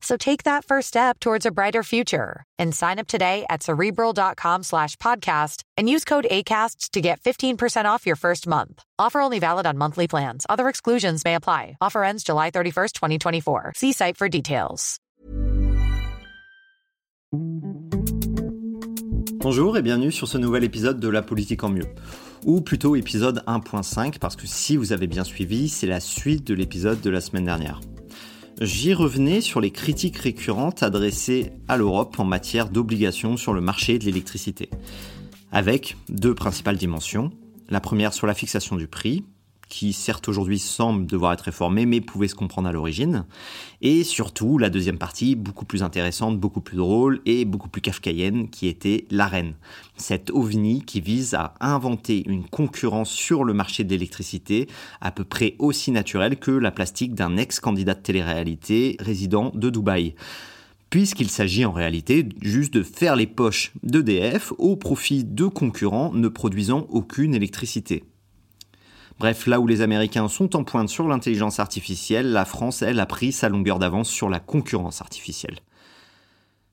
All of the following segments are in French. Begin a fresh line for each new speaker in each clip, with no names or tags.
So take that first step towards a brighter future and sign up today at cerebral.com slash podcast and use code ACasts to get 15% off your first month. Offer only valid on monthly plans. Other exclusions may apply. Offer ends July 31st, 2024. See site for details.
Bonjour et bienvenue sur ce nouvel épisode de La politique en mieux. Ou plutôt épisode 1.5 parce que si vous avez bien suivi, c'est la suite de l'épisode de la semaine dernière. J'y revenais sur les critiques récurrentes adressées à l'Europe en matière d'obligations sur le marché de l'électricité, avec deux principales dimensions. La première sur la fixation du prix, qui certes aujourd'hui semble devoir être réformé, mais pouvait se comprendre à l'origine. Et surtout, la deuxième partie, beaucoup plus intéressante, beaucoup plus drôle et beaucoup plus kafkaïenne, qui était l'arène. Cette ovni qui vise à inventer une concurrence sur le marché de l'électricité à peu près aussi naturelle que la plastique d'un ex-candidat de télé-réalité résident de Dubaï puisqu'il s'agit en réalité juste de faire les poches d'EDF au profit de concurrents ne produisant aucune électricité. Bref, là où les Américains sont en pointe sur l'intelligence artificielle, la France, elle, a pris sa longueur d'avance sur la concurrence artificielle.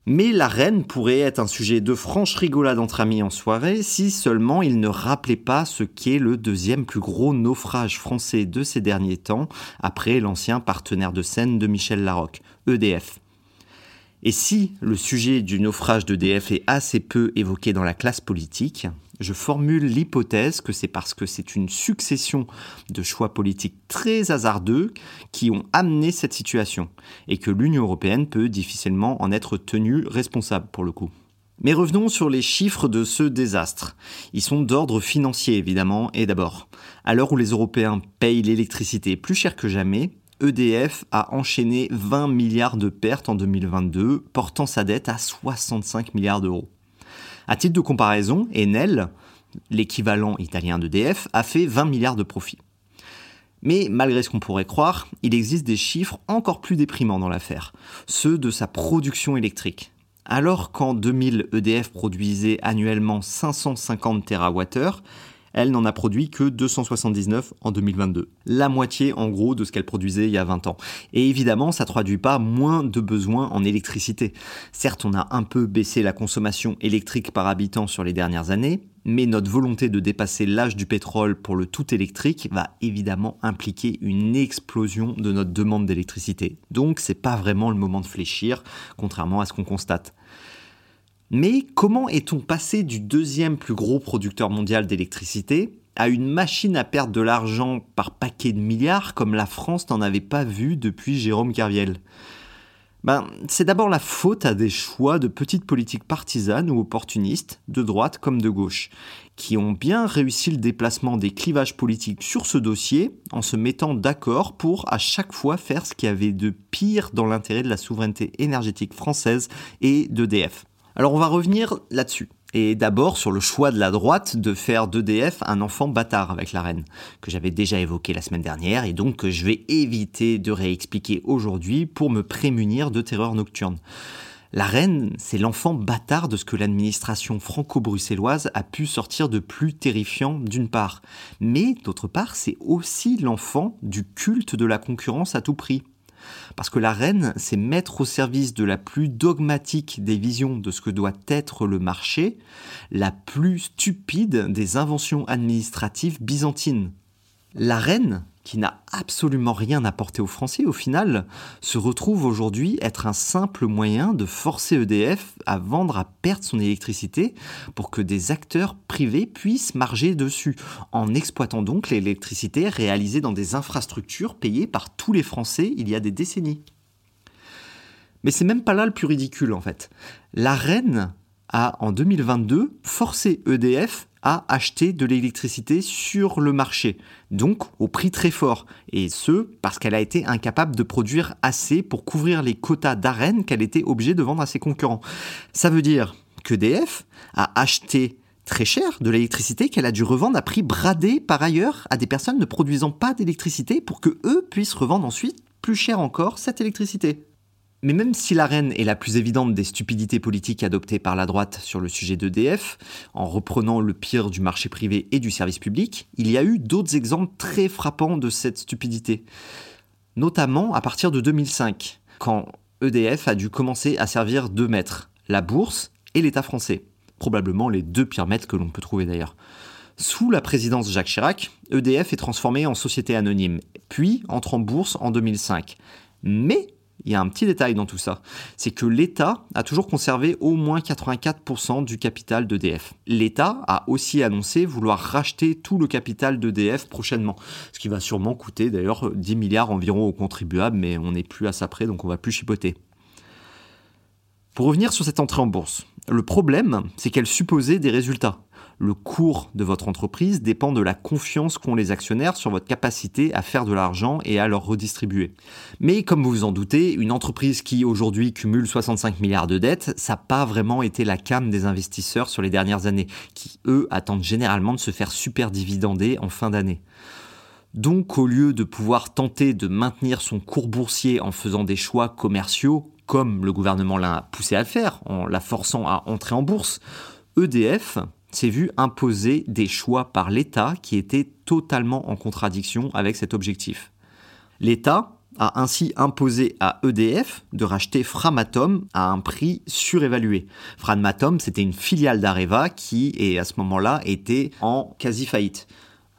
Mais la reine pourrait être un sujet de franche rigolade entre amis en soirée si seulement il ne rappelait pas ce qu'est le deuxième plus gros naufrage français de ces derniers temps, après l'ancien partenaire de scène de Michel Larocque, EDF. Et si le sujet du naufrage d'EDF est assez peu évoqué dans la classe politique, je formule l'hypothèse que c'est parce que c'est une succession de choix politiques très hasardeux qui ont amené cette situation et que l'Union européenne peut difficilement en être tenue responsable pour le coup. Mais revenons sur les chiffres de ce désastre. Ils sont d'ordre financier évidemment et d'abord, à l'heure où les Européens payent l'électricité plus cher que jamais, EDF a enchaîné 20 milliards de pertes en 2022, portant sa dette à 65 milliards d'euros. À titre de comparaison, Enel, l'équivalent italien d'EDF, a fait 20 milliards de profits. Mais malgré ce qu'on pourrait croire, il existe des chiffres encore plus déprimants dans l'affaire, ceux de sa production électrique. Alors qu'en 2000, EDF produisait annuellement 550 TWh, elle n'en a produit que 279 en 2022. La moitié en gros de ce qu'elle produisait il y a 20 ans. Et évidemment, ça ne traduit pas moins de besoins en électricité. Certes, on a un peu baissé la consommation électrique par habitant sur les dernières années, mais notre volonté de dépasser l'âge du pétrole pour le tout électrique va évidemment impliquer une explosion de notre demande d'électricité. Donc c'est pas vraiment le moment de fléchir, contrairement à ce qu'on constate. Mais comment est-on passé du deuxième plus gros producteur mondial d'électricité à une machine à perdre de l'argent par paquet de milliards comme la France n'en avait pas vu depuis Jérôme Kerviel? Ben, c'est d'abord la faute à des choix de petites politiques partisanes ou opportunistes, de droite comme de gauche, qui ont bien réussi le déplacement des clivages politiques sur ce dossier en se mettant d'accord pour à chaque fois faire ce qu'il y avait de pire dans l'intérêt de la souveraineté énergétique française et d'EDF. Alors on va revenir là-dessus. Et d'abord sur le choix de la droite de faire d'EDF un enfant bâtard avec la reine, que j'avais déjà évoqué la semaine dernière et donc que je vais éviter de réexpliquer aujourd'hui pour me prémunir de terreurs nocturnes. La reine, c'est l'enfant bâtard de ce que l'administration franco-bruxelloise a pu sortir de plus terrifiant d'une part. Mais d'autre part, c'est aussi l'enfant du culte de la concurrence à tout prix. Parce que la reine, c'est mettre au service de la plus dogmatique des visions de ce que doit être le marché, la plus stupide des inventions administratives byzantines. La reine, qui n'a absolument rien apporté aux Français au final, se retrouve aujourd'hui être un simple moyen de forcer EDF à vendre à perte son électricité pour que des acteurs privés puissent marger dessus, en exploitant donc l'électricité réalisée dans des infrastructures payées par tous les Français il y a des décennies. Mais c'est même pas là le plus ridicule en fait. La reine a en 2022 forcé EDF à acheter de l'électricité sur le marché, donc au prix très fort, et ce parce qu'elle a été incapable de produire assez pour couvrir les quotas d'arène qu'elle était obligée de vendre à ses concurrents. Ça veut dire qu'EDF a acheté très cher de l'électricité qu'elle a dû revendre à prix bradé par ailleurs à des personnes ne produisant pas d'électricité pour que eux puissent revendre ensuite plus cher encore cette électricité. Mais même si la reine est la plus évidente des stupidités politiques adoptées par la droite sur le sujet d'EDF, en reprenant le pire du marché privé et du service public, il y a eu d'autres exemples très frappants de cette stupidité. Notamment à partir de 2005, quand EDF a dû commencer à servir deux maîtres, la bourse et l'État français. Probablement les deux pires maîtres que l'on peut trouver d'ailleurs. Sous la présidence Jacques Chirac, EDF est transformé en société anonyme, puis entre en bourse en 2005. Mais il y a un petit détail dans tout ça, c'est que l'État a toujours conservé au moins 84% du capital d'EDF. L'État a aussi annoncé vouloir racheter tout le capital d'EDF prochainement, ce qui va sûrement coûter d'ailleurs 10 milliards environ aux contribuables, mais on n'est plus à ça près, donc on va plus chipoter. Pour revenir sur cette entrée en bourse, le problème, c'est qu'elle supposait des résultats le cours de votre entreprise dépend de la confiance qu'ont les actionnaires sur votre capacité à faire de l'argent et à leur redistribuer. Mais comme vous vous en doutez, une entreprise qui aujourd'hui cumule 65 milliards de dettes, ça n'a pas vraiment été la cam des investisseurs sur les dernières années, qui eux attendent généralement de se faire super dividender en fin d'année. Donc au lieu de pouvoir tenter de maintenir son cours boursier en faisant des choix commerciaux, comme le gouvernement l'a poussé à faire, en la forçant à entrer en bourse, EDF, s'est vu imposer des choix par l'État qui étaient totalement en contradiction avec cet objectif. L'État a ainsi imposé à EDF de racheter Framatome à un prix surévalué. Framatome, c'était une filiale d'Areva qui, et à ce moment-là, était en quasi-faillite.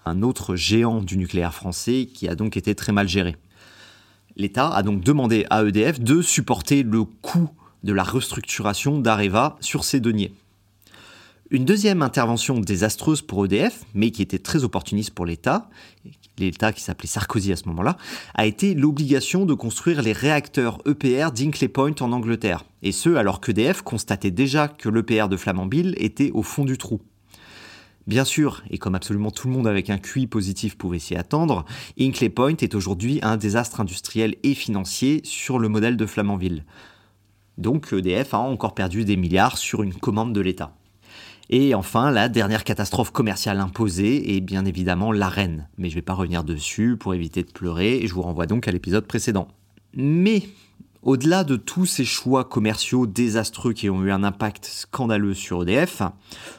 Un autre géant du nucléaire français qui a donc été très mal géré. L'État a donc demandé à EDF de supporter le coût de la restructuration d'Areva sur ses deniers. Une deuxième intervention désastreuse pour EDF, mais qui était très opportuniste pour l'État, l'État qui s'appelait Sarkozy à ce moment-là, a été l'obligation de construire les réacteurs EPR d'Inkley Point en Angleterre. Et ce, alors qu'EDF constatait déjà que l'EPR de Flamanville était au fond du trou. Bien sûr, et comme absolument tout le monde avec un QI positif pouvait s'y attendre, Inkley Point est aujourd'hui un désastre industriel et financier sur le modèle de Flamanville. Donc EDF a encore perdu des milliards sur une commande de l'État. Et enfin, la dernière catastrophe commerciale imposée est bien évidemment l'arène. Mais je ne vais pas revenir dessus pour éviter de pleurer et je vous renvoie donc à l'épisode précédent. Mais au-delà de tous ces choix commerciaux désastreux qui ont eu un impact scandaleux sur EDF,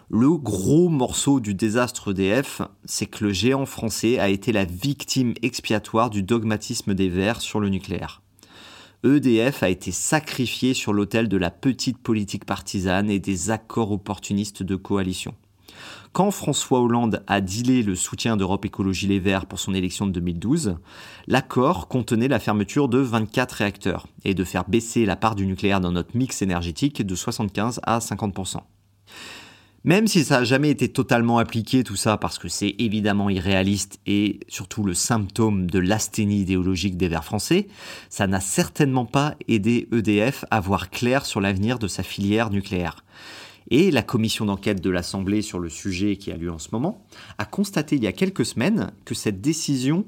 le gros morceau du désastre EDF, c'est que le géant français a été la victime expiatoire du dogmatisme des Verts sur le nucléaire. EDF a été sacrifié sur l'autel de la petite politique partisane et des accords opportunistes de coalition. Quand François Hollande a dilé le soutien d'Europe Écologie Les Verts pour son élection de 2012, l'accord contenait la fermeture de 24 réacteurs et de faire baisser la part du nucléaire dans notre mix énergétique de 75 à 50%. Même si ça n'a jamais été totalement appliqué, tout ça, parce que c'est évidemment irréaliste et surtout le symptôme de l'asthénie idéologique des Verts français, ça n'a certainement pas aidé EDF à voir clair sur l'avenir de sa filière nucléaire. Et la commission d'enquête de l'Assemblée sur le sujet qui a lieu en ce moment a constaté il y a quelques semaines que cette décision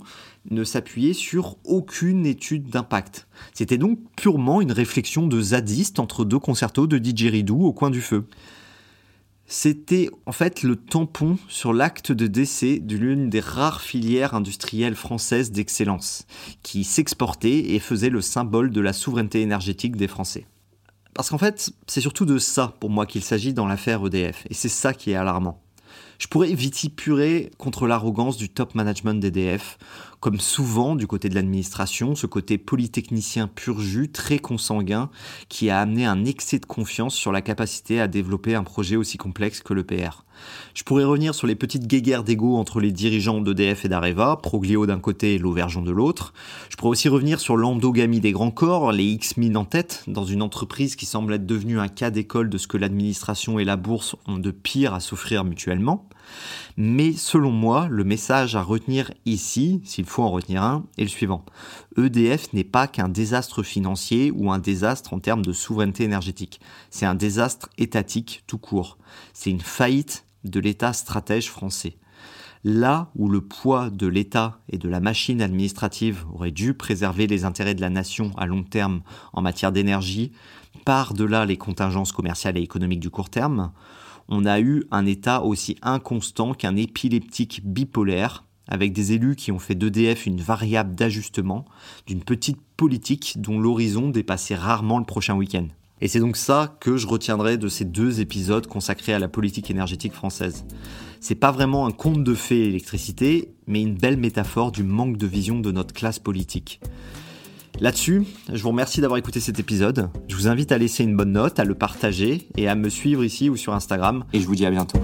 ne s'appuyait sur aucune étude d'impact. C'était donc purement une réflexion de zadiste entre deux concertos de didgeridoo au coin du feu. C'était en fait le tampon sur l'acte de décès de l'une des rares filières industrielles françaises d'excellence, qui s'exportait et faisait le symbole de la souveraineté énergétique des Français. Parce qu'en fait, c'est surtout de ça pour moi qu'il s'agit dans l'affaire EDF, et c'est ça qui est alarmant. Je pourrais vitipurer contre l'arrogance du top management d'EDF, comme souvent du côté de l'administration, ce côté polytechnicien pur jus, très consanguin, qui a amené un excès de confiance sur la capacité à développer un projet aussi complexe que le PR. Je pourrais revenir sur les petites guéguerres d'ego entre les dirigeants d'EDF et d'Areva, Proglio d'un côté et Lauvergeon de l'autre. Je pourrais aussi revenir sur l'endogamie des grands corps, les X-Min en tête, dans une entreprise qui semble être devenue un cas d'école de ce que l'administration et la bourse ont de pire à s'offrir mutuellement. Mais selon moi, le message à retenir ici, s'il faut en retenir un, est le suivant. EDF n'est pas qu'un désastre financier ou un désastre en termes de souveraineté énergétique. C'est un désastre étatique tout court. C'est une faillite de l'État stratège français. Là où le poids de l'État et de la machine administrative aurait dû préserver les intérêts de la nation à long terme en matière d'énergie, par-delà les contingences commerciales et économiques du court terme, on a eu un État aussi inconstant qu'un épileptique bipolaire, avec des élus qui ont fait d'EDF une variable d'ajustement d'une petite politique dont l'horizon dépassait rarement le prochain week-end. Et c'est donc ça que je retiendrai de ces deux épisodes consacrés à la politique énergétique française. C'est pas vraiment un conte de fées électricité, mais une belle métaphore du manque de vision de notre classe politique. Là-dessus, je vous remercie d'avoir écouté cet épisode. Je vous invite à laisser une bonne note, à le partager et à me suivre ici ou sur Instagram. Et je vous dis à bientôt.